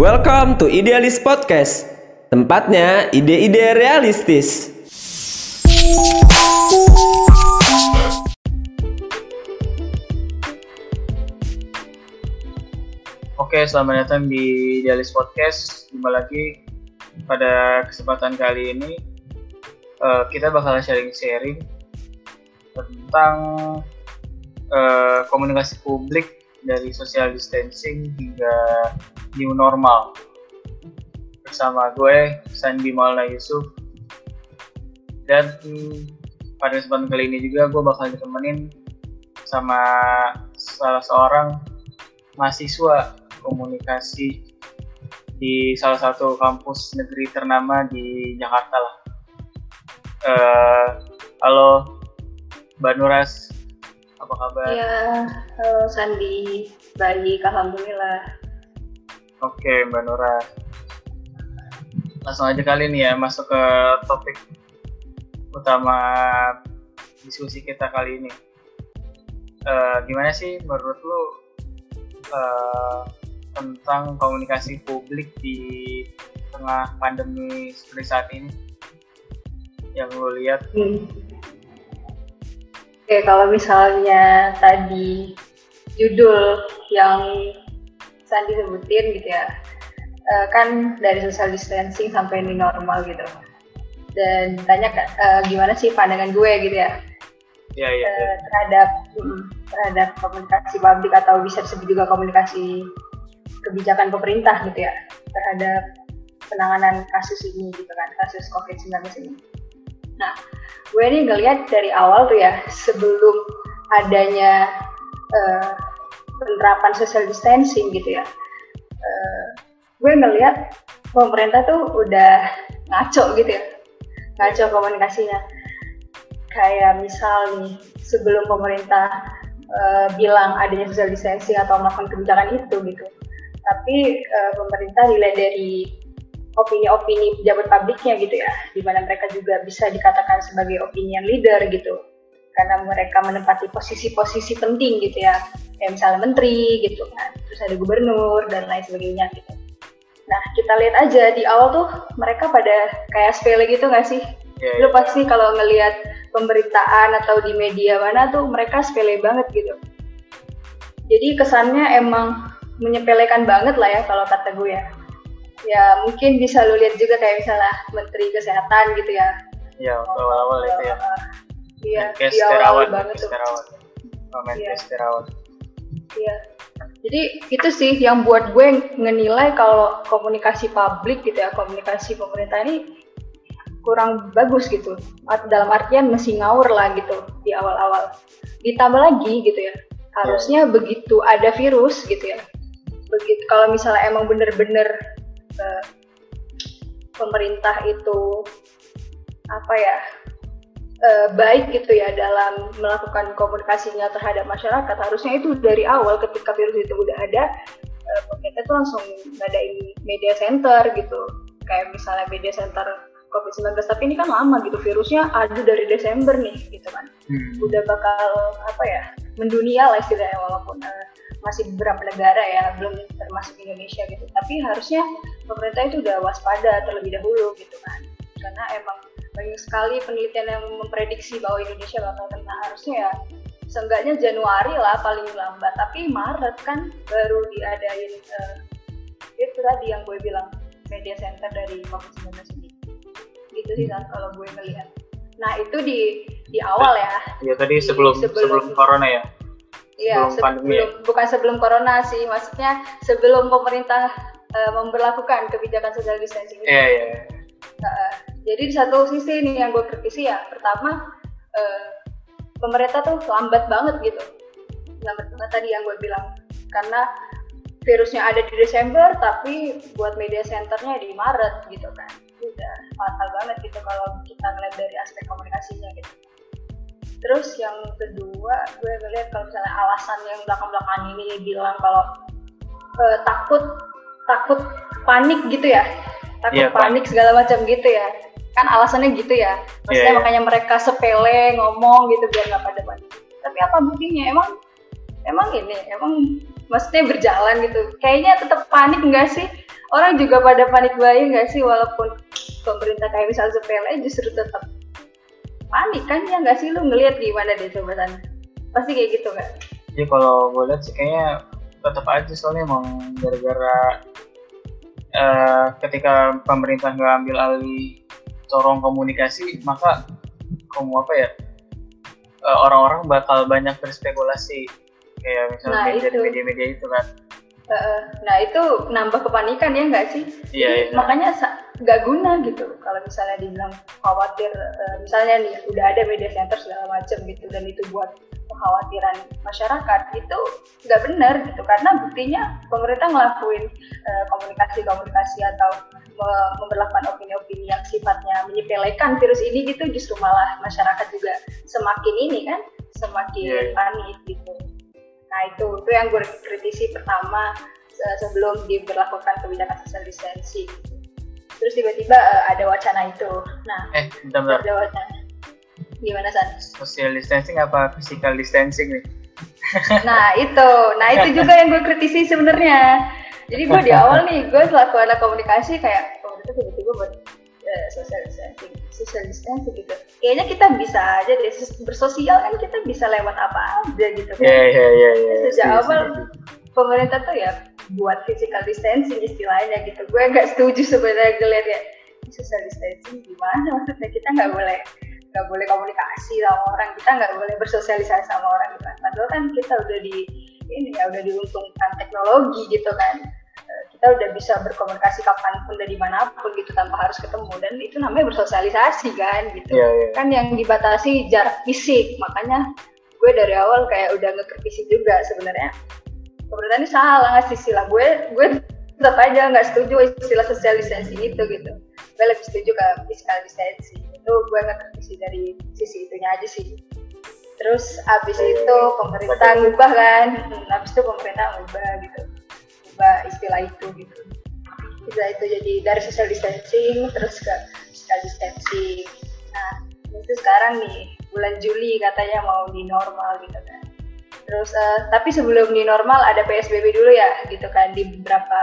Welcome to Idealis Podcast. Tempatnya ide-ide realistis. Oke, selamat datang di Idealis Podcast. Jumpa lagi pada kesempatan kali ini uh, kita bakal sharing-sharing tentang uh, komunikasi publik dari social distancing hingga new normal bersama gue Sandi Maulana Yusuf dan hmm, pada kesempatan kali ini juga gue bakal ditemenin sama salah seorang mahasiswa komunikasi di salah satu kampus negeri ternama di Jakarta lah. Uh, halo, Mbak Nuras, apa kabar? Ya, halo Sandi, baik, alhamdulillah. Oke, Mbak Nuras. Langsung aja kali ini ya masuk ke topik utama diskusi kita kali ini. Uh, gimana sih menurut lu uh, tentang komunikasi publik di tengah pandemi seperti saat ini yang lo lihat? Hmm. Oke, kalau misalnya tadi judul yang Sandi sebutin gitu ya, uh, kan dari social distancing sampai ini normal gitu. Dan tanya uh, gimana sih pandangan gue gitu ya? Iya, iya. Uh, terhadap mm, terhadap komunikasi publik atau bisa disebut juga komunikasi kebijakan pemerintah gitu ya terhadap penanganan kasus ini gitu kan kasus COVID-19 ini. Nah, gue ini ngelihat dari awal tuh ya sebelum adanya uh, penerapan social distancing gitu ya, uh, gue ngelihat pemerintah tuh udah ngaco gitu ya, ngaco komunikasinya. Kayak misal nih sebelum pemerintah uh, bilang adanya social distancing atau melakukan kebijakan itu gitu, tapi uh, pemerintah dilihat dari opini-opini pejabat publiknya gitu ya, di mana mereka juga bisa dikatakan sebagai opinion leader gitu, karena mereka menempati posisi-posisi penting gitu ya, kayak misalnya menteri gitu kan, terus ada gubernur dan lain sebagainya gitu. Nah kita lihat aja di awal tuh mereka pada kayak sepele gitu nggak sih? Yeah, Lu yeah. pasti kalau ngelihat pemberitaan atau di media mana tuh mereka sepele banget gitu. Jadi kesannya emang menyepelekan banget lah ya kalau kata gue ya. Ya mungkin bisa lu lihat juga kayak misalnya Menteri Kesehatan gitu ya. Iya, awal-awal itu ya. Iya, di awal banget tuh. Iya. Iya. Jadi itu sih yang buat gue ngenilai kalau komunikasi publik gitu ya, komunikasi pemerintah ini kurang bagus gitu. Dalam artian masih ngawur lah gitu di awal-awal. Ditambah lagi gitu ya, harusnya begitu ada virus gitu ya, begitu kalau misalnya emang bener-bener uh, pemerintah itu apa ya uh, baik gitu ya dalam melakukan komunikasinya terhadap masyarakat. Harusnya itu dari awal ketika virus itu udah ada uh, pemerintah itu langsung ngadain media center gitu. Kayak misalnya media center COVID-19 tapi ini kan lama gitu virusnya ada dari Desember nih gitu kan. Hmm. udah bakal apa ya mendunia lah istilahnya walaupun uh, masih beberapa negara ya belum termasuk Indonesia gitu. Tapi harusnya pemerintah itu udah waspada terlebih dahulu gitu kan. Karena emang banyak sekali penelitian yang memprediksi bahwa Indonesia bakal kena. Harusnya ya seenggaknya Januari lah paling lambat. Tapi Maret kan baru diadain uh, itu tadi yang gue bilang media center dari COVID-19 ini. Gitu sih kan kalau gue melihat nah itu di di awal ya. Iya tadi sebelum sebelum, sebelum corona ya? Iya, sebelum, sebelum bukan sebelum corona sih, maksudnya sebelum pemerintah uh, memperlakukan kebijakan social distancing. Iya, yeah, iya. Yeah. Nah, jadi di satu sisi nih yang gue kritisi ya, pertama uh, pemerintah tuh lambat banget gitu, lambat banget tadi yang gue bilang, karena virusnya ada di Desember, tapi buat media centernya di Maret gitu kan, udah fatal banget gitu kalau kita ngeliat dari aspek komunikasinya gitu. Terus yang kedua, gue ngeliat kalau misalnya alasan yang belakang-belakang ini bilang kalau uh, takut takut panik gitu ya, takut yeah, panik segala macam gitu ya. Kan alasannya gitu ya. Maksudnya yeah, yeah. makanya mereka sepele ngomong gitu biar nggak pada panik. Tapi apa buktinya? Emang emang ini emang maksudnya berjalan gitu. Kayaknya tetap panik enggak sih? orang juga pada panik buying nggak sih walaupun pemerintah kayak misal sepele justru tetap panik kan ya nggak sih lu ngelihat gimana deh coba sana pasti kayak gitu kan Jadi kalau gue lihat sih kayaknya tetap aja soalnya emang gara-gara eh, ketika pemerintah nggak ambil alih corong komunikasi maka kamu apa ya eh, orang-orang bakal banyak berspekulasi. Kayak misalnya Nah, media- itu. media-media itu kan. Nah itu nambah kepanikan ya nggak sih? Iya iya. makanya nggak guna gitu. Kalau misalnya dibilang khawatir eh, misalnya nih udah ada media center segala macam gitu dan itu buat kekhawatiran masyarakat itu nggak benar gitu. Karena buktinya pemerintah ngelakuin eh, komunikasi-komunikasi atau memperlakukan opini-opini yang sifatnya menyepelekan virus ini gitu justru malah masyarakat juga semakin ini kan semakin Iya, iya. panik gitu. Nah itu itu yang gue kritisi pertama se- sebelum diberlakukan kebijakan social distancing terus tiba-tiba eh, ada wacana itu. Nah eh bentar-bentar ada wacana. Gimana san? Social distancing apa physical distancing nih. Nah itu. Nah itu juga yang gue kritisi sebenarnya jadi gue di awal nih gue selaku anak komunikasi kayak pemerintah tiba-tiba buat eh, social distancing social distancing gitu. Kayaknya kita bisa aja deh sos- bersosial kan kita bisa lewat apa aja gitu. Kan iya iya Sejak awal pemerintah tuh ya buat physical distancing istilahnya gitu. Gue nggak setuju sebenarnya ngeliat ya social distancing gimana? Maksudnya kita nggak boleh nggak boleh komunikasi sama orang kita nggak boleh bersosialisasi sama orang gitu kan. Padahal kan kita udah di ini ya udah diuntungkan teknologi gitu kan kita udah bisa berkomunikasi kapan pun dan di mana pun gitu tanpa harus ketemu. Dan itu namanya bersosialisasi kan gitu. Iya iya. Kan yang dibatasi jarak fisik. Makanya gue dari awal kayak udah ngekritisi juga sebenarnya. Pemerintah ini salah ngasih istilah gue? Gue tetap aja nggak setuju istilah social distancing itu gitu. Gue lebih setuju ke physical distancing. Itu gue ngekritisi dari sisi itunya aja sih. Terus abis itu pemerintah ngubah kan. Abis itu pemerintah ngubah gitu ngubah istilah itu gitu. Istilah itu jadi dari social distancing terus ke physical distancing. Nah itu sekarang nih bulan Juli katanya mau di normal gitu kan. Terus eh, tapi sebelum di normal ada PSBB dulu ya gitu kan di beberapa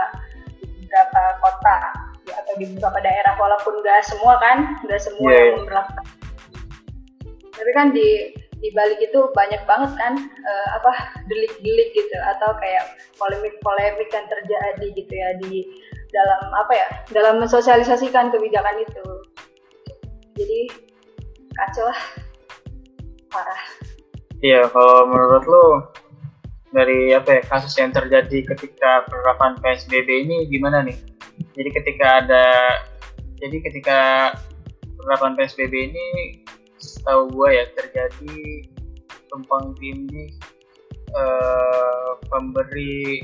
di beberapa kota ya, atau di beberapa daerah walaupun nggak semua kan nggak semua Iya, yang memperlakukan. Tapi kan di di balik itu banyak banget kan eh, apa delik-delik gitu atau kayak polemik-polemik yang terjadi gitu ya di dalam apa ya dalam mensosialisasikan kebijakan itu. Jadi kacau lah. Parah. Iya, kalau menurut lu dari apa ya kasus yang terjadi ketika penerapan PSBB ini gimana nih? Jadi ketika ada jadi ketika penerapan PSBB ini setahu gua ya terjadi tumpang tindih eh, pemberi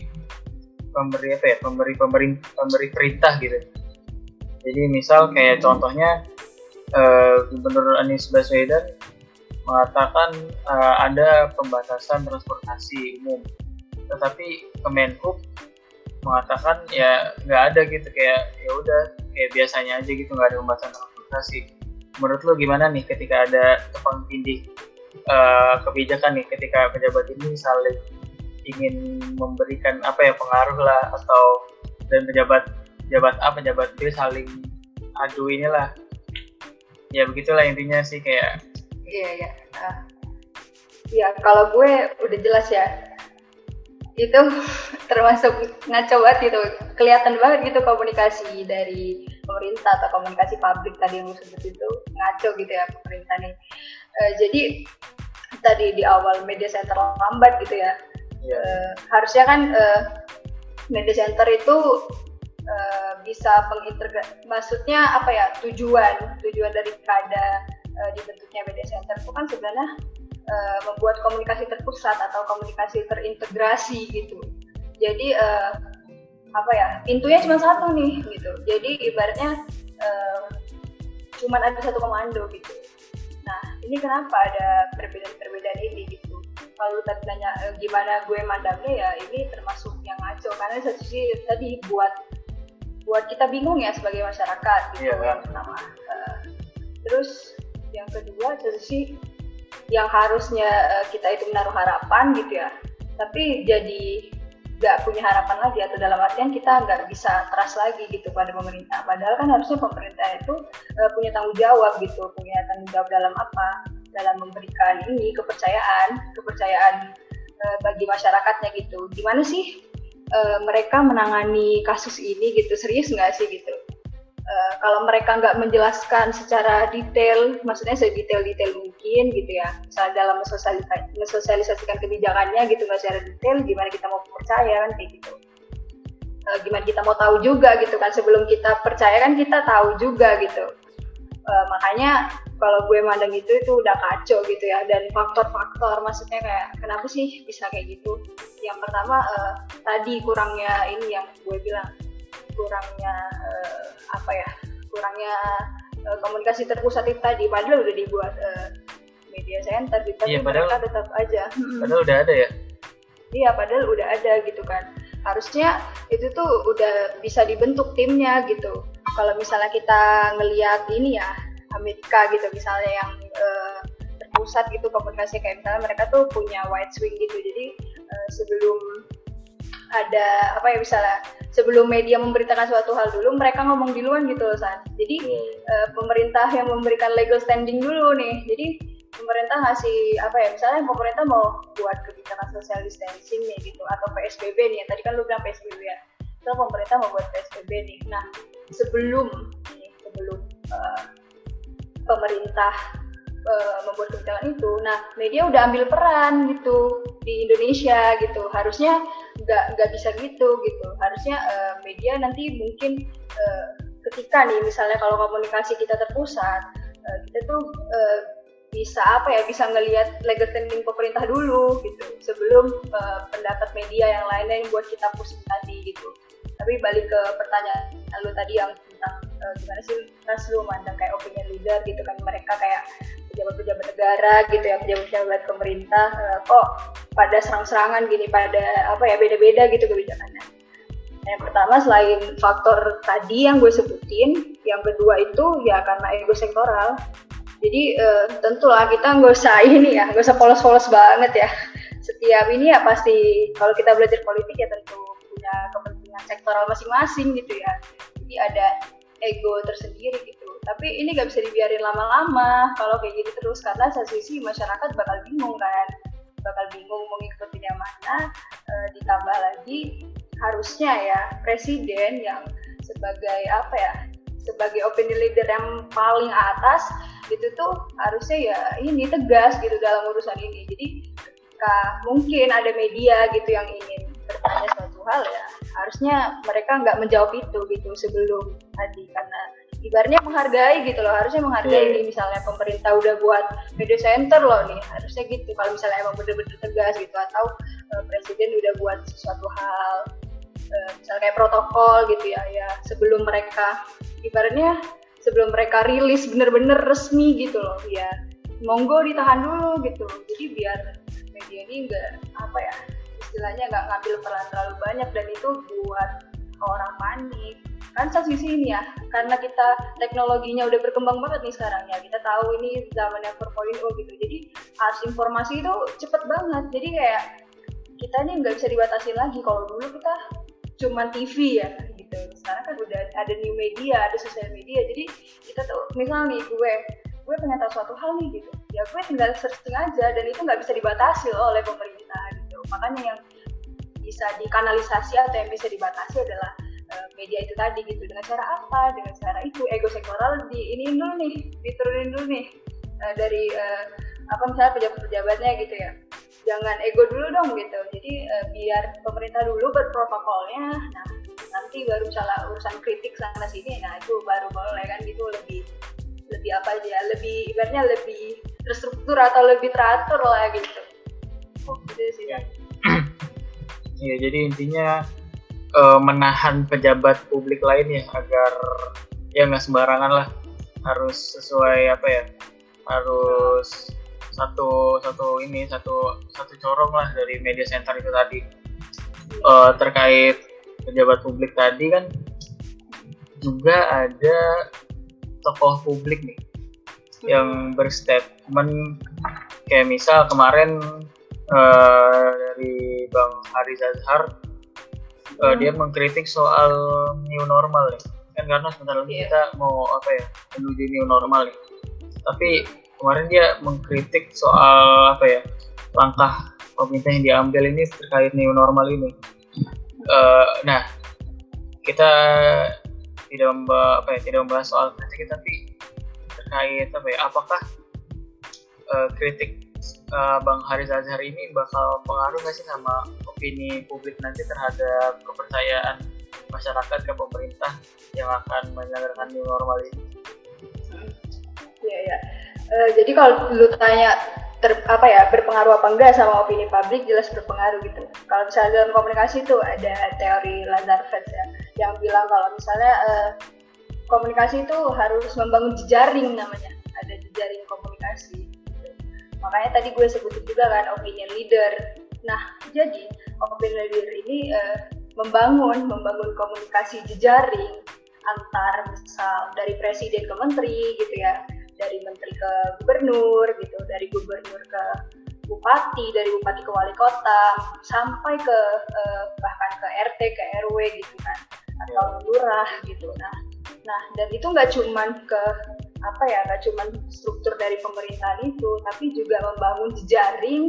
pemberi apa ya pemberi pemberi pemberi perintah gitu. Jadi misal kayak contohnya eh, Gubernur Anies Baswedan mengatakan eh, ada pembatasan transportasi umum, tetapi Kemenhub mengatakan ya nggak ada gitu kayak ya udah kayak biasanya aja gitu nggak ada pembatasan transportasi. Menurut lo gimana nih ketika ada tumpang tindih eh, kebijakan nih ketika pejabat ini saling ingin memberikan apa ya pengaruh lah atau dan pejabat pejabat A pejabat B saling adu inilah ya begitulah intinya sih kayak Iya iya. Ah. Ya kalau gue udah jelas ya. Itu termasuk ngaco banget gitu. Kelihatan banget gitu komunikasi dari pemerintah atau komunikasi publik tadi yang lu sebut itu ngaco gitu ya pemerintah nih. Eh, jadi tadi di awal media center lambat gitu ya. Eh, harusnya kan eh, media center itu eh, bisa mengintegrasi maksudnya apa ya tujuan tujuan daripada eh, dibentuknya media center itu kan sebenarnya eh, membuat komunikasi terpusat atau komunikasi terintegrasi gitu jadi eh, apa ya pintunya cuma satu nih gitu. Jadi ibaratnya eh, cuman ada satu komando gitu. Nah ini kenapa ada perbedaan-perbedaan ini gitu. Kalau tadi nanya eh, gimana gue mandangnya ya ini termasuk yang ngaco. Karena satu sisi tadi buat buat kita bingung ya sebagai masyarakat gitu Iya, yang pertama. Eh, terus yang kedua satu sisi yang harusnya eh, kita itu menaruh harapan gitu ya. Tapi jadi nggak punya harapan lagi atau dalam artian kita nggak bisa trust lagi gitu pada pemerintah. Padahal kan harusnya pemerintah itu uh, punya tanggung jawab gitu punya tanggung jawab dalam apa? Dalam memberikan ini kepercayaan kepercayaan uh, bagi masyarakatnya gitu. Gimana sih uh, mereka menangani kasus ini gitu? Serius nggak sih gitu uh, kalau mereka nggak menjelaskan secara detail, maksudnya sedetail-detail mungkin gitu ya, misalnya dalam mensosialisasikan kebijakannya gitu nggak secara detail, gimana kita mau percaya kan kayak gitu. Uh, gimana kita mau tahu juga gitu kan sebelum kita percaya kan kita tahu juga gitu. Uh, makanya kalau gue mandang itu itu udah kacau gitu ya dan faktor-faktor maksudnya kayak kenapa sih bisa kayak gitu yang pertama uh, tadi kurangnya ini yang gue bilang kurangnya uh, apa ya kurangnya uh, komunikasi terpusat itu tadi. Padahal udah dibuat uh, media center gitu iya, padahal, mereka tetap aja. padahal udah ada ya? Iya padahal udah ada gitu kan. Harusnya itu tuh udah bisa dibentuk timnya gitu. Kalau misalnya kita ngelihat ini ya Amerika gitu misalnya yang uh, terpusat gitu komunikasi kayak misalnya mereka tuh punya white swing gitu. Jadi uh, sebelum ada apa ya misalnya sebelum media memberitakan suatu hal dulu mereka ngomong duluan gitu loh San. Jadi uh, pemerintah yang memberikan legal standing dulu nih. Jadi pemerintah ngasih apa ya misalnya pemerintah mau buat kebijakan social distancing nih gitu atau PSBB nih. Tadi kan lu bilang PSBB ya. So pemerintah mau buat PSBB nih. Nah sebelum nih sebelum uh, pemerintah uh, membuat kebijakan itu. Nah media udah ambil peran gitu di Indonesia gitu. Harusnya nggak nggak bisa gitu gitu. Harusnya uh, media nanti mungkin uh, ketika nih misalnya kalau komunikasi kita terpusat uh, kita tuh uh, bisa apa ya bisa ngelihat legal pemerintah dulu gitu sebelum uh, pendapat media yang lainnya yang buat kita pusing tadi gitu. Tapi balik ke pertanyaan lu tadi yang tentang uh, gimana sih Mas lu mandang kayak opinion leader gitu kan mereka kayak pejabat-pejabat negara gitu ya pejabat-pejabat pemerintah uh, kok pada serang-serangan gini pada apa ya beda-beda gitu kebijakannya. Yang pertama selain faktor tadi yang gue sebutin yang kedua itu ya karena ego sektoral. Jadi uh, tentulah kita nggak usah ini ya nggak usah polos-polos banget ya. Setiap ini ya pasti kalau kita belajar politik ya tentu punya kepentingan sektoral masing-masing gitu ya. Jadi ada ego tersendiri gitu tapi ini gak bisa dibiarin lama-lama. Kalau kayak gitu terus karena satu sisi masyarakat bakal bingung kan. Bakal bingung mau ngikutin yang mana e, ditambah lagi harusnya ya presiden yang sebagai apa ya sebagai opinion leader yang paling atas itu tuh harusnya ya ini tegas gitu dalam urusan ini. Jadi mungkin ada media gitu yang ingin bertanya suatu hal ya harusnya mereka nggak menjawab itu gitu sebelum tadi karena ibaratnya menghargai gitu loh harusnya menghargai yeah. nih misalnya pemerintah udah buat media center loh nih harusnya gitu. Kalau misalnya emang bener-bener tegas gitu atau uh, presiden udah buat sesuatu hal uh, misalnya kayak protokol gitu ya ya sebelum mereka ibaratnya sebelum mereka rilis bener-bener resmi gitu loh ya monggo ditahan dulu gitu. Jadi biar media ini enggak apa ya istilahnya nggak ngambil peran terlalu banyak dan itu buat orang panik kan sisi ini ya karena kita teknologinya udah berkembang banget nih sekarang ya kita tahu ini zamannya 4.0 gitu. Jadi harus informasi itu cepet banget. Jadi kayak kita ini nggak bisa dibatasi lagi. Kalau dulu kita cuma TV ya gitu. Sekarang kan udah ada new media ada sosial media. Jadi kita tuh misalnya nih gue gue pengen tahu suatu hal nih gitu. Ya gue tinggal searching aja dan itu nggak bisa dibatasi loh oleh pemerintah gitu. Makanya yang bisa dikanalisasi atau yang bisa dibatasi adalah Eh, media itu tadi gitu. Dengan cara apa? Dengan cara itu. Ego sektoral di ini dulu nih diturunin dulu nih. Uh, dari uh, apa misalnya pejabat-pejabatnya gitu ya. Jangan ego dulu dong gitu. Jadi uh, biar pemerintah dulu berprotokolnya. Nah nanti baru salah urusan kritik sana sini. Nah itu baru boleh kan gitu. Lebih lebih apa aja. Lebih ibaratnya lebih terstruktur atau lebih teratur lah gitu. Oh, gitu sih. Kan Iya, jadi intinya uh, menahan pejabat publik lainnya agar ya nggak sembarangan lah. Harus sesuai apa ya harus satu satu ini satu satu corong lah dari media center itu tadi. Uh, terkait pejabat publik tadi kan juga ada tokoh publik nih yang berstatement. Kayak misal kemarin uh, dari Bang Haris Azhar uh, dia mengkritik soal new normal nih kan karena sebentar lagi Iya. kita mau apa ya menuju new normal nih tapi kemarin dia mengkritik soal apa ya langkah pemerintah yang diambil ini terkait new normal ini. Eh, nah kita tidak membahas apa ya tidak membahas soal kritik tapi terkait apa ya apakah eh, kritik eh, Bang Haris Azhar ini bakal pengaruh nggak sih sama opini publik nanti terhadap kepercayaan masyarakat ke pemerintah yang akan menyelenggarakan new normal ini? Iya ya. Eh, jadi kalau lu tanya ter, apa ya berpengaruh apa enggak sama opini publik jelas berpengaruh gitu. Kalau misalnya dalam komunikasi itu ada teori Lazarus ya yang bilang kalau misalnya eh, komunikasi itu harus membangun jejaring namanya. Ada jejaring komunikasi. Makanya tadi gue sebutin juga kan opinion leader. Nah, jadi opinion leader ini eh, membangun membangun komunikasi jejaring antar misal dari presiden ke menteri gitu ya dari menteri ke gubernur gitu dari gubernur ke bupati dari bupati ke wali kota sampai ke eh, bahkan ke RT ke RW gitu kan atau lurah gitu nah nah dan itu nggak cuman ke apa ya nggak cuman struktur dari pemerintahan itu tapi juga membangun jejaring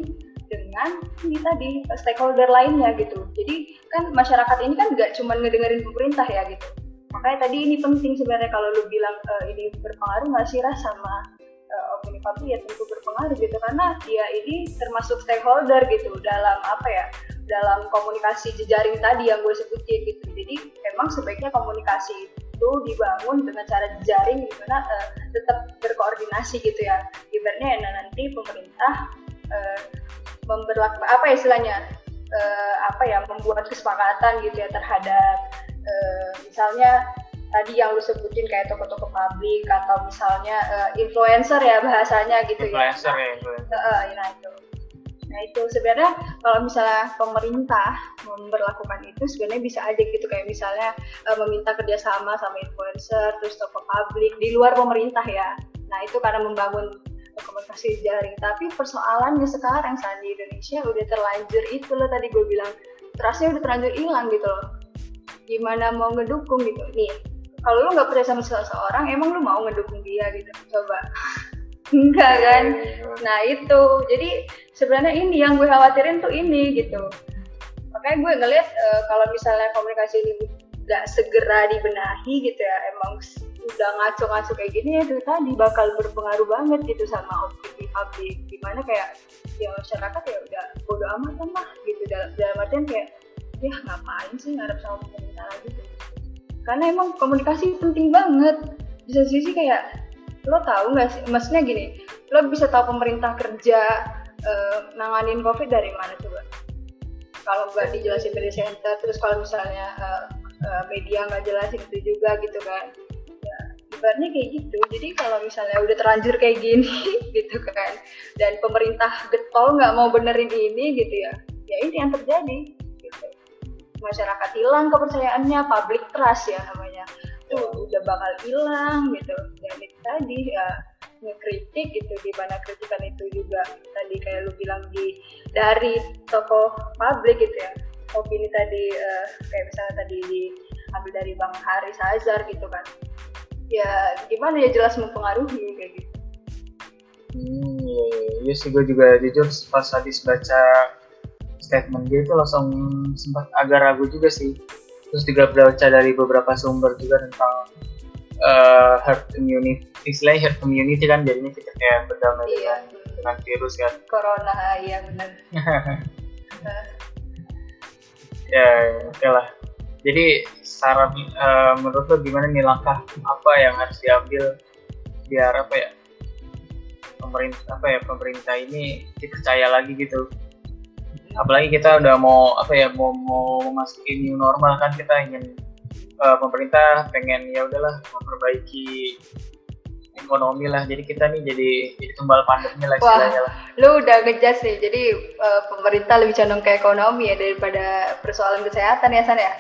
dengan ini tadi stakeholder lainnya gitu. Jadi kan masyarakat ini kan nggak cuman ngedengerin pemerintah ya gitu. Makanya tadi ini penting sebenarnya kalau lu bilang eh, ini berpengaruh nggak sih Ras sama eh, opini publik ya tentu berpengaruh gitu. Karena dia ini termasuk stakeholder gitu dalam apa ya dalam komunikasi jejaring tadi yang gue sebutin gitu. Jadi memang sebaiknya komunikasi itu dibangun dengan cara jejaring di mana eh, tetap berkoordinasi gitu ya ibaratnya nah, nanti pemerintah eh, memberlaku apa ya istilahnya eh, apa ya membuat kesepakatan gitu ya terhadap eh, misalnya tadi yang lu sebutin kayak toko-toko publik atau misalnya eh, influencer ya bahasanya gitu ya. Influencer ya, influencer. Heeh, nah itu. Nah itu sebenarnya kalau misalnya pemerintah memperlakukan itu sebenarnya bisa aja gitu kayak misalnya eh, meminta kerjasama sama influencer terus toko publik di luar pemerintah ya. Nah itu karena membangun komunikasi jaring. Tapi persoalannya sekarang saat di Indonesia udah terlanjur itu loh tadi gue bilang trustnya udah terlanjur hilang gitu loh. Gimana mau ngedukung gitu nih? Kalau lu nggak percaya sama seseorang, emang lu mau ngedukung dia gitu? Coba. Enggak kan? Nah itu, jadi sebenarnya ini yang gue khawatirin tuh ini gitu. Makanya gue ngeliat eh, kalau misalnya komunikasi ini nggak segera dibenahi gitu ya, emang udah ngaco-ngaco kayak gini ya itu tadi bakal berpengaruh banget gitu sama opini publik. Di mana kayak ya masyarakat ya udah bodo amat mah gitu dalam, dalam artian kayak ya ngapain sih ngarep sama pemerintah lagi gitu. Karena emang komunikasi penting banget. Di satu sisi kayak lo tahu nggak sih? Maksudnya gini lo bisa tahu pemerintah kerja eh, nanganin covid dari mana coba? Kalau nggak dijelasin media center terus kalau misalnya eh, eh, media nggak jelasin itu juga gitu kan. Ya ibaratnya kayak gitu. Jadi kalau misalnya udah terlanjur kayak gini gitu kan dan pemerintah getol nggak mau benerin ini gitu ya ya ini yang terjadi gitu. Masyarakat hilang kepercayaannya public trust ya namanya itu udah bakal hilang gitu dan tadi ya ngekritik gitu di mana kritikan itu juga tadi kayak lu bilang di dari tokoh publik gitu ya opini tadi eh, kayak misalnya tadi diambil dari bang Haris Azhar gitu kan ya gimana ya jelas mempengaruhi kayak gitu iya. Iya sih gue juga jujur pas habis baca statement dia itu langsung sempat agak ragu juga sih. Terus juga baca dari beberapa sumber juga tentang eh, herd immunity, istilahnya herd immunity kan jadinya kita kayak berdamai Iya. dengan, dengan virus kan. corona iya benar ya, oke lah. Jadi saran eh, menurut lo gimana nih langkah apa yang harus diambil biar apa ya pemerintah apa ya pemerintah ini dipercaya lagi gitu. Apalagi kita udah mau apa ya mau mau masukin new normal kan kita ingin eh, pemerintah pengen ya udahlah memperbaiki ekonomi lah. Jadi kita nih jadi jadi tumbal pandemi lah Wah. istilahnya lah. lu udah ngejas nih jadi eh, pemerintah lebih condong ke ekonomi ya daripada persoalan kesehatan ya San ya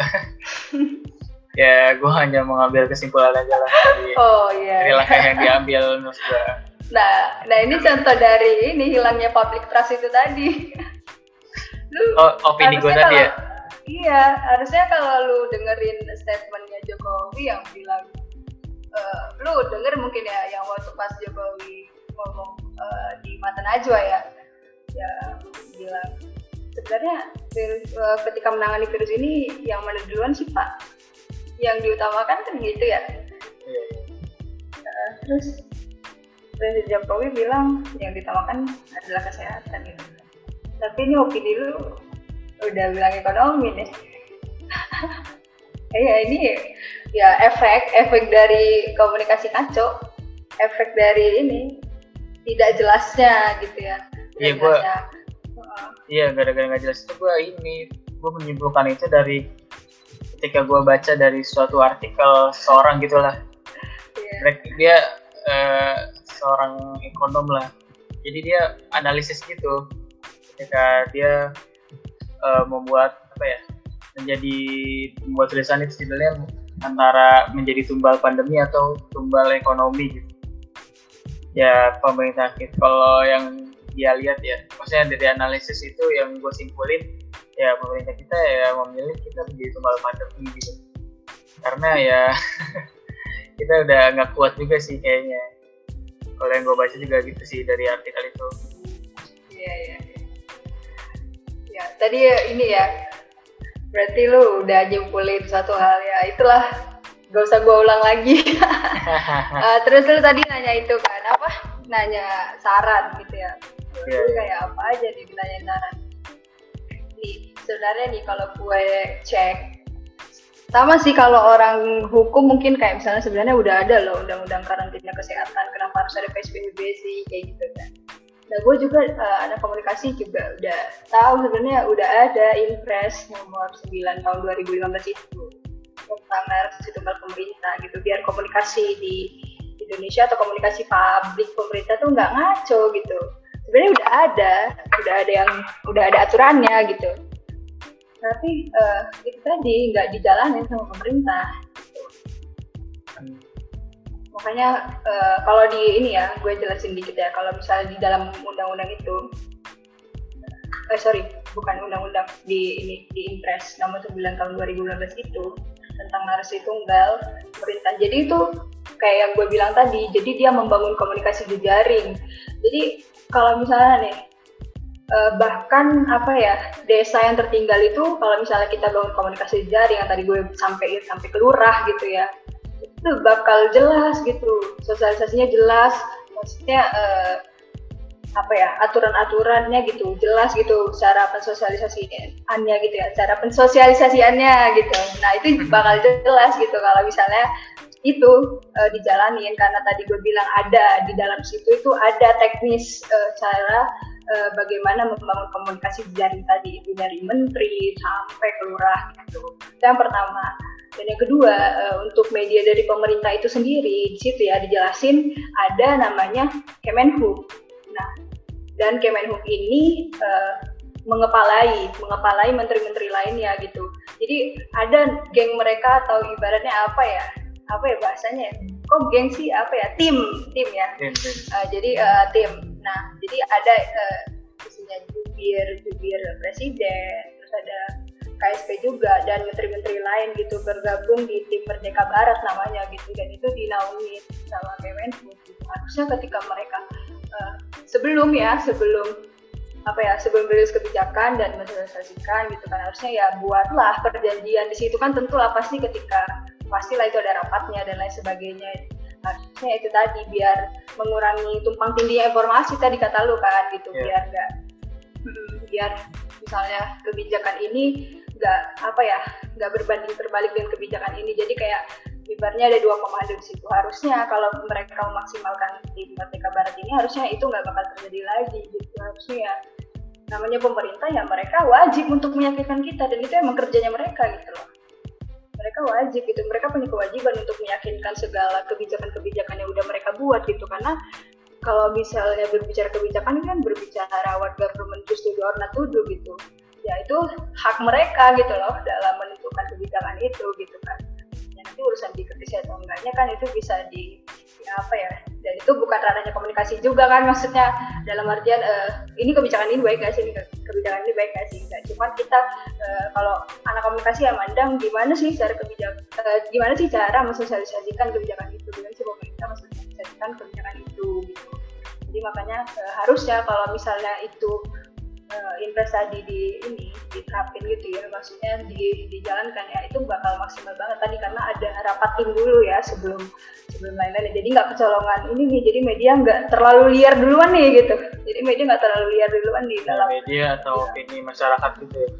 Ya gue hanya mengambil kesimpulan aja lah dari, oh iya langkah yang diambil menurut gue. nah nah ini contoh dari ini hilangnya public trust itu tadi lu Oh, opini gue harusnya tadi ya. kalau- iya harusnya kalau lu dengerin statementnya Jokowi yang bilang uh, lu denger mungkin ya yang waktu pas Jokowi ngomong uh, di mata Najwa ya ya bilang sebenarnya virus, uh, ketika menangani virus ini yang mana duluan sih pak? Yang diutamakan kan gitu ya? Uh, terus Presiden Jokowi bilang yang diutamakan adalah kesehatan gitu tapi ini opini lu udah bilang ekonomi nih Iya ini ya efek efek dari komunikasi kacau efek dari ini tidak jelasnya gitu ya. Iya gue iya gara-gara nggak jelas itu gue ini gue menyimpulkan itu dari ketika gue baca dari suatu artikel seorang gitulah. Yeah. dia uh, seorang ekonom lah. Jadi dia analisis gitu ketika dia uh, membuat apa ya menjadi membuat tulisan itu judulnya antara menjadi tumbal pandemi atau tumbal ekonomi gitu. Ya pemerintah kita kalau yang dia lihat ya maksudnya dari analisis itu yang gue simpulin ya pemerintah kita ya memilih kita menjadi tumbal pandemi gitu. Karena ya kita udah nggak kuat juga sih kayaknya. Kalau yang gue baca juga gitu sih dari artikel itu. Iya iya. ya tadi ya, ini ya. Berarti lu udah nyimpulin satu hal ya. Itulah gak usah gue ulang lagi. Uh, terus lu tadi nanya itu kan apa? Nanya saran gitu ya. Yeah. Iya. kayak apa aja nih nanya saran? Nih sebenarnya nih kalau gue cek sama sih kalau orang hukum mungkin kayak misalnya sebenarnya udah ada loh undang-undang karantina kesehatan. Kenapa harus ada PSBB sih kayak gitu kan nah gue juga uh, anak komunikasi juga udah tahu sebenarnya udah ada impres nomor 9 tahun 2015 itu. Tentang tunggal pemerintah gitu biar komunikasi di Indonesia atau komunikasi publik pemerintah tuh nggak ngaco gitu. Sebenarnya udah ada udah ada yang udah ada aturannya gitu. Tapi uh, itu tadi nggak dijalani sama pemerintah gitu. Makanya uh, kalau di ini ya gue jelasin dikit ya kalau misalnya di dalam undang-undang itu eh sorry bukan undang-undang di ini di Impres nomor 9 tahun 2015 itu tentang narasi tunggal pemerintah. Jadi itu kayak yang gue bilang tadi, jadi dia membangun komunikasi jejaring. Jadi kalau misalnya nih eh, bahkan apa ya desa yang tertinggal itu kalau misalnya kita bangun komunikasi jejaring yang tadi gue sampai sampai ke lurah gitu ya itu bakal jelas gitu. Sosialisasinya jelas. Maksudnya uh, apa ya aturan-aturannya gitu. Jelas gitu cara pensosialisasiannya gitu ya. Cara pensosialisasiannya gitu. Nah itu hmm. bakal jelas gitu kalau misalnya itu uh, dijalanin. Karena tadi gue bilang ada di dalam situ itu ada teknis uh, cara bagaimana membangun komunikasi jaring tadi. Itu dari menteri sampai ke lurah gitu. Itu yang pertama dan yang kedua uh, untuk media dari pemerintah itu sendiri di situ ya dijelasin ada namanya Kemenhub Nah, dan Kemenhub ini uh, mengepalai, mengepalai menteri-menteri lainnya gitu. Jadi ada geng mereka atau ibaratnya apa ya? Apa ya bahasanya? Kok geng sih apa ya? Tim, tim ya. Tim, tim. Uh, jadi uh, tim. Nah, jadi ada uh, isinya jubir, jubir presiden, terus ada KSP juga dan menteri-menteri lain gitu bergabung di tim Merdeka Barat namanya gitu dan itu dinaungi sama Kemenhub. Gitu. Harusnya ketika mereka uh, sebelum ya sebelum apa ya sebelum rilis kebijakan dan mensosialisasikan gitu kan harusnya ya buatlah perjanjian di situ kan tentu lah pasti ketika pastilah itu ada rapatnya dan lain sebagainya harusnya itu tadi biar mengurangi tumpang tindih informasi tadi kata lu kan gitu yeah. biar enggak hmm, biar misalnya kebijakan ini nggak apa ya nggak berbanding terbalik dengan kebijakan ini. Jadi kayak ibaratnya ada dua komando di situ. Harusnya kalau mereka memaksimalkan di Merdeka Barat ini harusnya itu nggak bakal terjadi lagi gitu. Harusnya ya namanya pemerintah ya mereka wajib untuk meyakinkan kita. Dan itu emang kerjanya mereka gitu loh. Mereka wajib gitu. Mereka punya kewajiban untuk meyakinkan segala kebijakan-kebijakan yang udah mereka buat gitu. Karena kalau misalnya berbicara kebijakan kan berbicara what government to do or gitu ya itu hak mereka gitu loh dalam menentukan kebijakan itu gitu kan. Nanti urusan dikritisi atau enggaknya kan itu bisa di ya apa ya dan itu bukan ranahnya komunikasi juga kan maksudnya dalam artian uh, ini kebijakan ini baik gak sih ini kebijakan ini baik nggak sih nggak. Cuma kita uh, kalau anak komunikasi yang mandang gimana sih cara kebijakan uh, gimana sih cara mensosialisasikan kebijakan itu? Gimana sih pemerintah mensosialisasikan kebijakan itu gitu? Jadi makanya uh, harusnya kalau misalnya itu uh, investasi di ini diterapin gitu ya maksudnya di, dijalankan ya itu bakal maksimal banget tadi karena ada rapat tim dulu ya sebelum sebelum lain-lain. Jadi nggak kecolongan. Ini nih jadi media nggak terlalu liar duluan nih gitu. Jadi media nggak terlalu liar duluan di dalam media atau ya. opini masyarakat gitu ya.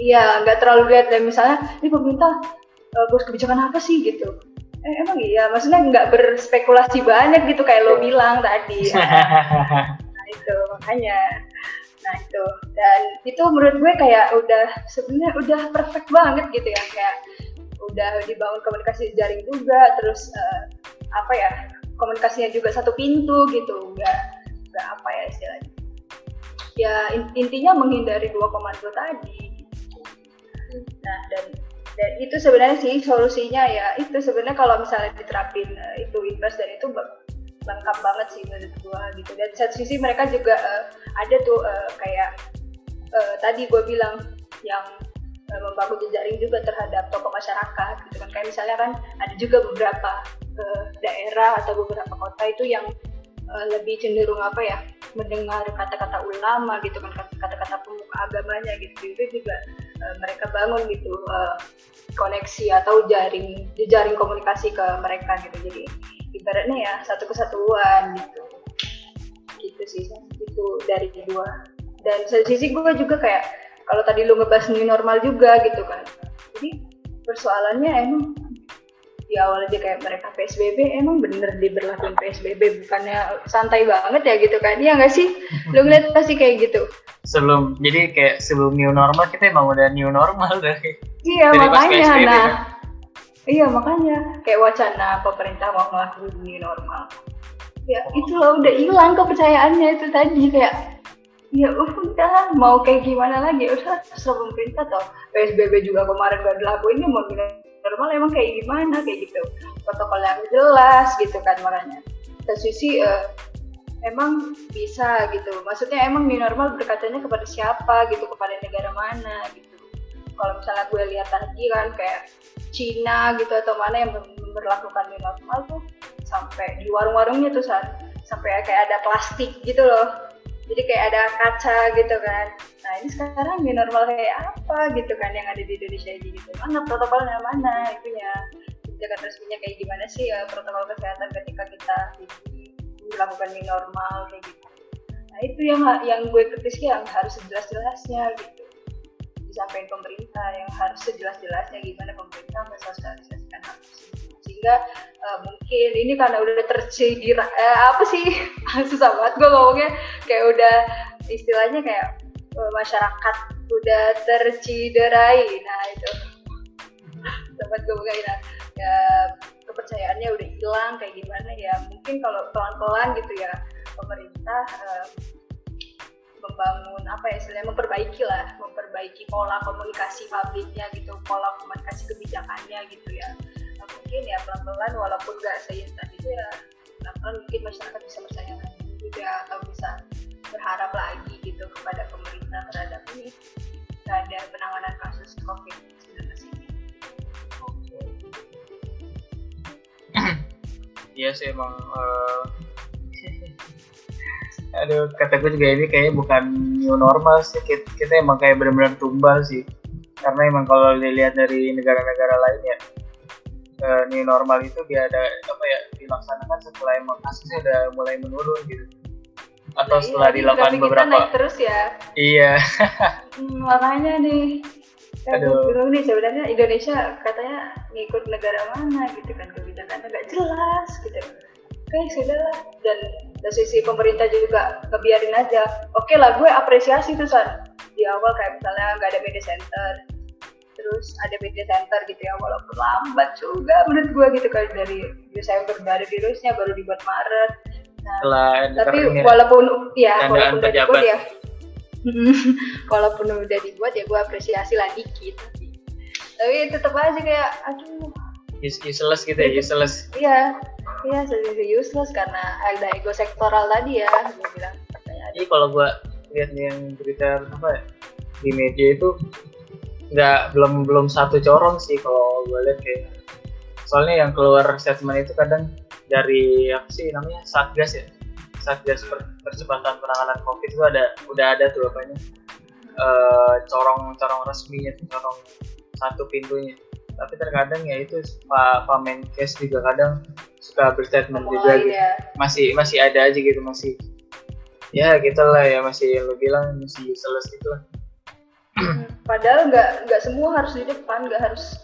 Iya nggak terlalu liar. Dan misalnya ini pemerintah uh, bos kebijakan apa sih? gitu. Eh, emang iya maksudnya nggak berspekulasi banyak gitu kayak lo iya. bilang tadi. Nah itu makanya nah itu dan itu menurut gue kayak udah sebenarnya udah perfect banget gitu ya. Kayak udah dibangun komunikasi jaring juga terus uh, apa ya komunikasinya juga satu pintu gitu. Nggak nggak apa ya istilahnya. Ya intinya menghindari dua komando tadi. Nah dan dan itu sebenarnya sih solusinya ya. Itu sebenarnya kalau misalnya diterapin uh, itu invest dan itu lengkap banget sih menurut gua gitu. Dan satu sisi mereka juga uh, ada tuh uh, kayak uh, tadi gua bilang yang uh, membangun jejaring juga terhadap tokoh masyarakat gitu kan. Kayak misalnya kan ada juga beberapa uh, daerah atau beberapa kota itu yang uh, lebih cenderung apa ya mendengar kata-kata ulama gitu kan kata-kata pemuka agamanya gitu. Itu juga uh, mereka bangun gitu uh, koneksi atau jaring jejaring komunikasi ke mereka gitu. Jadi ibaratnya ya satu kesatuan gitu. Gitu sih itu dari kedua dan satu sisi gue juga kayak kalau tadi lu ngebahas new normal juga gitu kan. Jadi persoalannya emang di awal aja kayak mereka PSBB emang bener diberlakukan PSBB bukannya santai banget ya gitu kan. Iya nggak sih? Lu ngeliat pasti kayak gitu. Sebelum jadi kayak sebelum new normal kita emang udah new normal dari iya dari makanya nah Iya makanya. Kayak wacana pemerintah mau ngelakuin new normal. Ya oh. itu loh udah hilang kepercayaannya itu tadi kayak ya udah mau kayak gimana lagi? Udah terserah pemerintah toh. PSBB juga kemarin gak dilakuin mau normal emang kayak gimana? Kayak gitu. Protokol yang jelas gitu kan makanya dan sisi uh, emang bisa gitu. Maksudnya emang new normal berkacanya kepada siapa gitu? Kepada negara mana gitu kalau misalnya gue lihat tadi kan kayak Cina gitu atau mana yang memperlakukan new normal tuh sampai di warung-warungnya tuh saat sampai kayak ada plastik gitu loh. Jadi kayak ada kaca gitu kan. Nah ini sekarang new normal kayak apa gitu kan yang ada di Indonesia gitu. Mana protokolnya mana itu ya kebijakan resminya kayak gimana sih ya protokol kesehatan ketika kita melakukan new normal kayak gitu. Nah itu yang yang gue kritis yang harus jelas-jelasnya gitu disampaikan pemerintah yang harus sejelas-jelasnya gimana pemerintah mensosialisasikan hal sehingga uh, mungkin ini karena udah tercedir eh, apa sih? Susah banget gue ngomongnya. Kayak udah istilahnya kayak uh, masyarakat udah terciderai. Nah itu. Tempat gue ngomongin nah, ya kepercayaannya udah hilang kayak gimana ya mungkin kalau pelan-pelan gitu ya pemerintah uh, membangun apa ya istilahnya memperbaiki lah memperbaiki pola komunikasi publiknya gitu pola komunikasi kebijakannya gitu ya nah, mungkin ya pelan-pelan walaupun nggak seinstan itu ya pelan-pelan mungkin masyarakat bisa percaya lagi juga atau bisa berharap lagi gitu kepada pemerintah terhadap ini terhadap penanganan kasus COVID-19 ini. Iya sih emang uh, aduh kata gue juga ini kayaknya bukan new normal sih. Kita, kita emang kayak benar-benar tumbal sih. Karena emang kalau dilihat dari negara-negara lain ya uh, new normal itu dia ada apa ya dilaksanakan setelah emang kasusnya udah mulai menurun gitu. Atau nah, setelah iya, dilakukan beberapa naik terus ya. Iya. Hmm, makanya nih Aduh. bingung nih sebenarnya Indonesia katanya ngikut negara mana gitu kan kebijakannya nggak jelas gitu oke sudah dan dari sisi pemerintah juga kebiarin aja. Oke lah gue apresiasi tuh san. Di awal kayak misalnya nggak ada media center. Terus ada media center gitu ya walaupun lambat juga menurut gue gitu kan. Dari Desember dari virusnya baru dibuat Maret. Nah, tapi walaupun ya. walaupun udah dibuat ya. Walaupun udah dibuat ya gue apresiasi lah dikit. Tapi tetap aja kayak aduh. Useless gitu ya useless. Iya iya sedikit useless karena ada ego sektoral tadi ya gue bilang. Jadi kalau gue lihat yang berita apa ya, di media itu nggak belum belum satu corong sih kalau gue lihat kayak soalnya yang keluar statement itu kadang dari apa sih namanya satgas ya? Satgas per, percepatan penanganan covid itu ada udah ada tuh apanya uh, corong corong resminya corong satu pintunya tapi terkadang ya itu pak pak Menkes juga kadang suka berstatement Oh, juga gitu iya. masih masih ada aja gitu masih ya gitulah ya masih lo bilang masih useless gitu lah Padahal nggak nggak semua harus di depan, nggak harus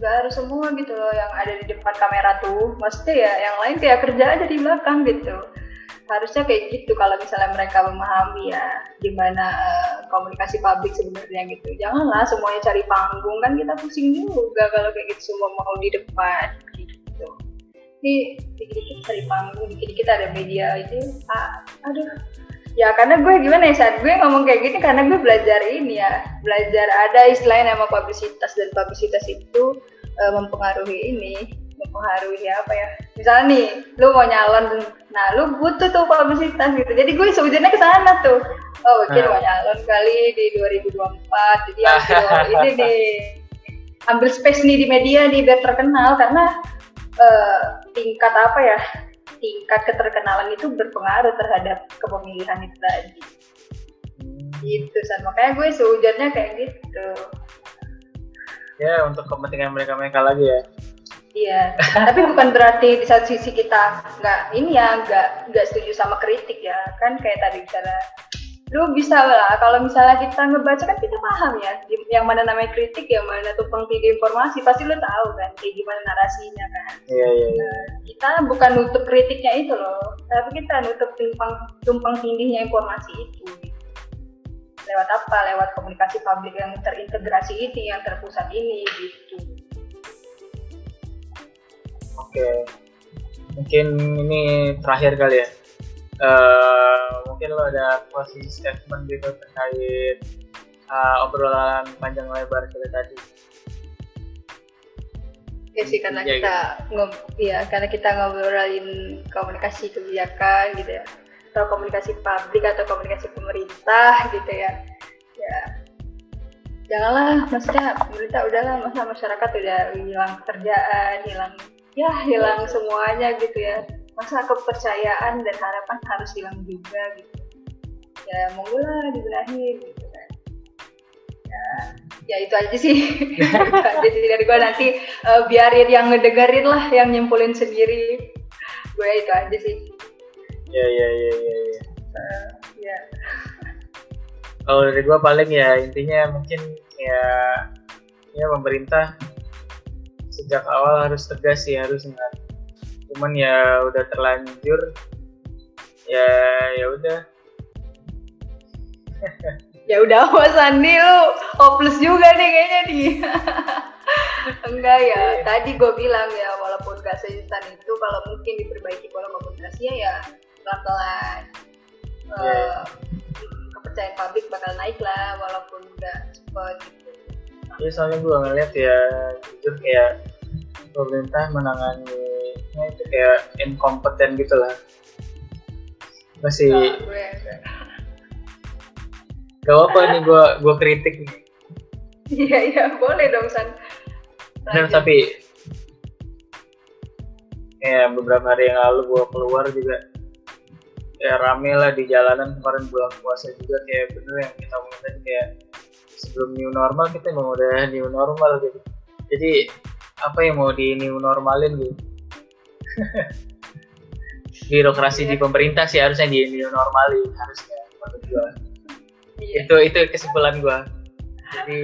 nggak harus semua gitu loh yang ada di depan kamera tuh. Maksudnya ya yang lain kayak kerja aja di belakang gitu. Harusnya kayak gitu kalau misalnya mereka memahami ya gimana eh, komunikasi publik sebenarnya gitu. Janganlah semuanya cari panggung kan kita pusing juga kalau kayak gitu semua mau di depan gitu. Ini dikit-dikit cari panggung, dikit-dikit ada media itu. Ah, aduh, ya karena gue gimana ya saat gue ngomong kayak gini karena gue belajar ini ya belajar ada istilahnya nama publisitas dan publisitas itu eh, mempengaruhi ini mempengaruhi apa ya? Misalnya nih lu mau nyalon nah lu butuh tuh publisitas gitu. Jadi gue seujurnya ke sana tuh. Oh mungkin Ah. mau nyalon kali di 2024 jadi ambil ini nih ambil space nih di media nih biar terkenal karena eh, tingkat apa ya tingkat keterkenalan itu berpengaruh terhadap kepemilihan itu tadi. Gitu San. Makanya gue seujarnya kayak gitu. Ya untuk kepentingan mereka mereka lagi ya iya. Tapi bukan berarti di satu sisi kita nggak ini ya nggak nggak setuju sama kritik ya. Kan kayak tadi misalnya lu bisa lah kalau misalnya kita ngebaca kan kita paham ya yang mana namanya kritik yang mana tumpang tindih informasi pasti lu tahu kan kayak gimana narasinya kan. Iya iya iya. Kita bukan nutup kritiknya itu loh tapi kita nutup tumpang tumpang tindihnya informasi itu. Lewat apa? Lewat komunikasi publik yang terintegrasi ini yang terpusat ini gitu oke. Mungkin ini terakhir kali ya. Eh, mungkin lo ada closing statement gitu terkait eh, obrolan panjang lebar kita tadi. Ya sih karena Iya, kita ngob ya karena kita ngobrolin komunikasi kebijakan gitu ya. Atau komunikasi publik atau komunikasi pemerintah gitu ya. Ya. Janganlah maksudnya pemerintah udahlah masa masyarakat udah hilang pekerjaan hilang ya hilang semuanya gitu ya. Masa kepercayaan dan harapan harus hilang juga gitu. Ya monggo lah dibenahi gitu kan. Ya ya itu aja sih. Itu aja sih dari gue nanti eh, biarin yang ngedengerin lah yang nyimpulin sendiri. Gue itu aja sih. Ya ya ya ya, ya. Eh, ya. Kalau dari gua paling ya intinya mungkin ya ya pemerintah sejak awal harus tegas sih harusnya cuman ya udah terlanjur ya ya udah. Ya udah Mas Andi lu hopeless juga nih kayaknya nih. Enggak ya tadi gue bilang ya walaupun gak seinstan itu kalau mungkin diperbaiki pola komunikasinya ya pelan-pelan Eh, Iya. kepercayaan publik bakal naik lah walaupun gak cepet gitu. Ya soalnya gua ngeliat ya jujur kayak pemerintah menanganinya itu kayak inkompeten gitu lah masih Nah, gue. Gak apa nih gua gua kritik nih. Iya iya boleh dong San. Lanjut. tapi ya beberapa hari yang lalu gua keluar juga. Ya rame lah di jalanan kemarin bulan puasa juga kayak bener yang kita ngomongin tadi kayak sebelum new normal kita emang udah new normal gitu. Jadi apa yang mau di new normalin gitu? Birokrasi di pemerintah sih harusnya di new normalin harusnya menurut gua. Iya. Itu itu kesimpulan gua. Jadi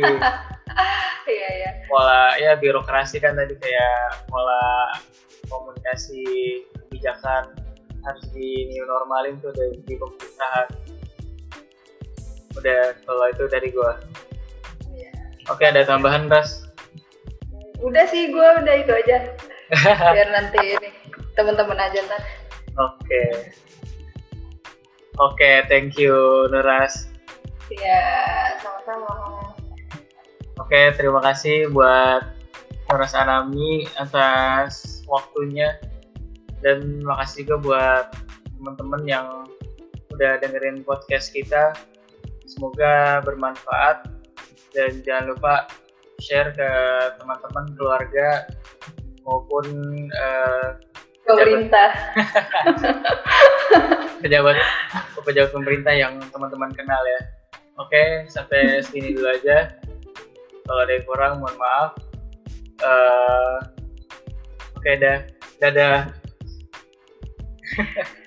iya iya. pola ya birokrasi kan tadi kayak pola komunikasi kebijakan harus di new normalin tuh dari di pemerintahan. Udah kalau itu dari gua. Iya. oke ada tambahan ras udah sih gue udah itu aja. Biar nanti ini teman-teman aja ntar. Oke. Oke thank you Nuras ya sama-sama. Oke terima kasih buat Nuras Anami atas waktunya. Dan makasih juga buat teman-teman yang udah dengerin podcast kita. Semoga bermanfaat. Dan jangan lupa share ke teman-teman keluarga maupun uh, pemerintah. Pejabat pejabat pemerintah yang teman-teman kenal ya. Oke sampai sini dulu aja. Kalau ada yang kurang mohon maaf. Uh, oke dah. Dadah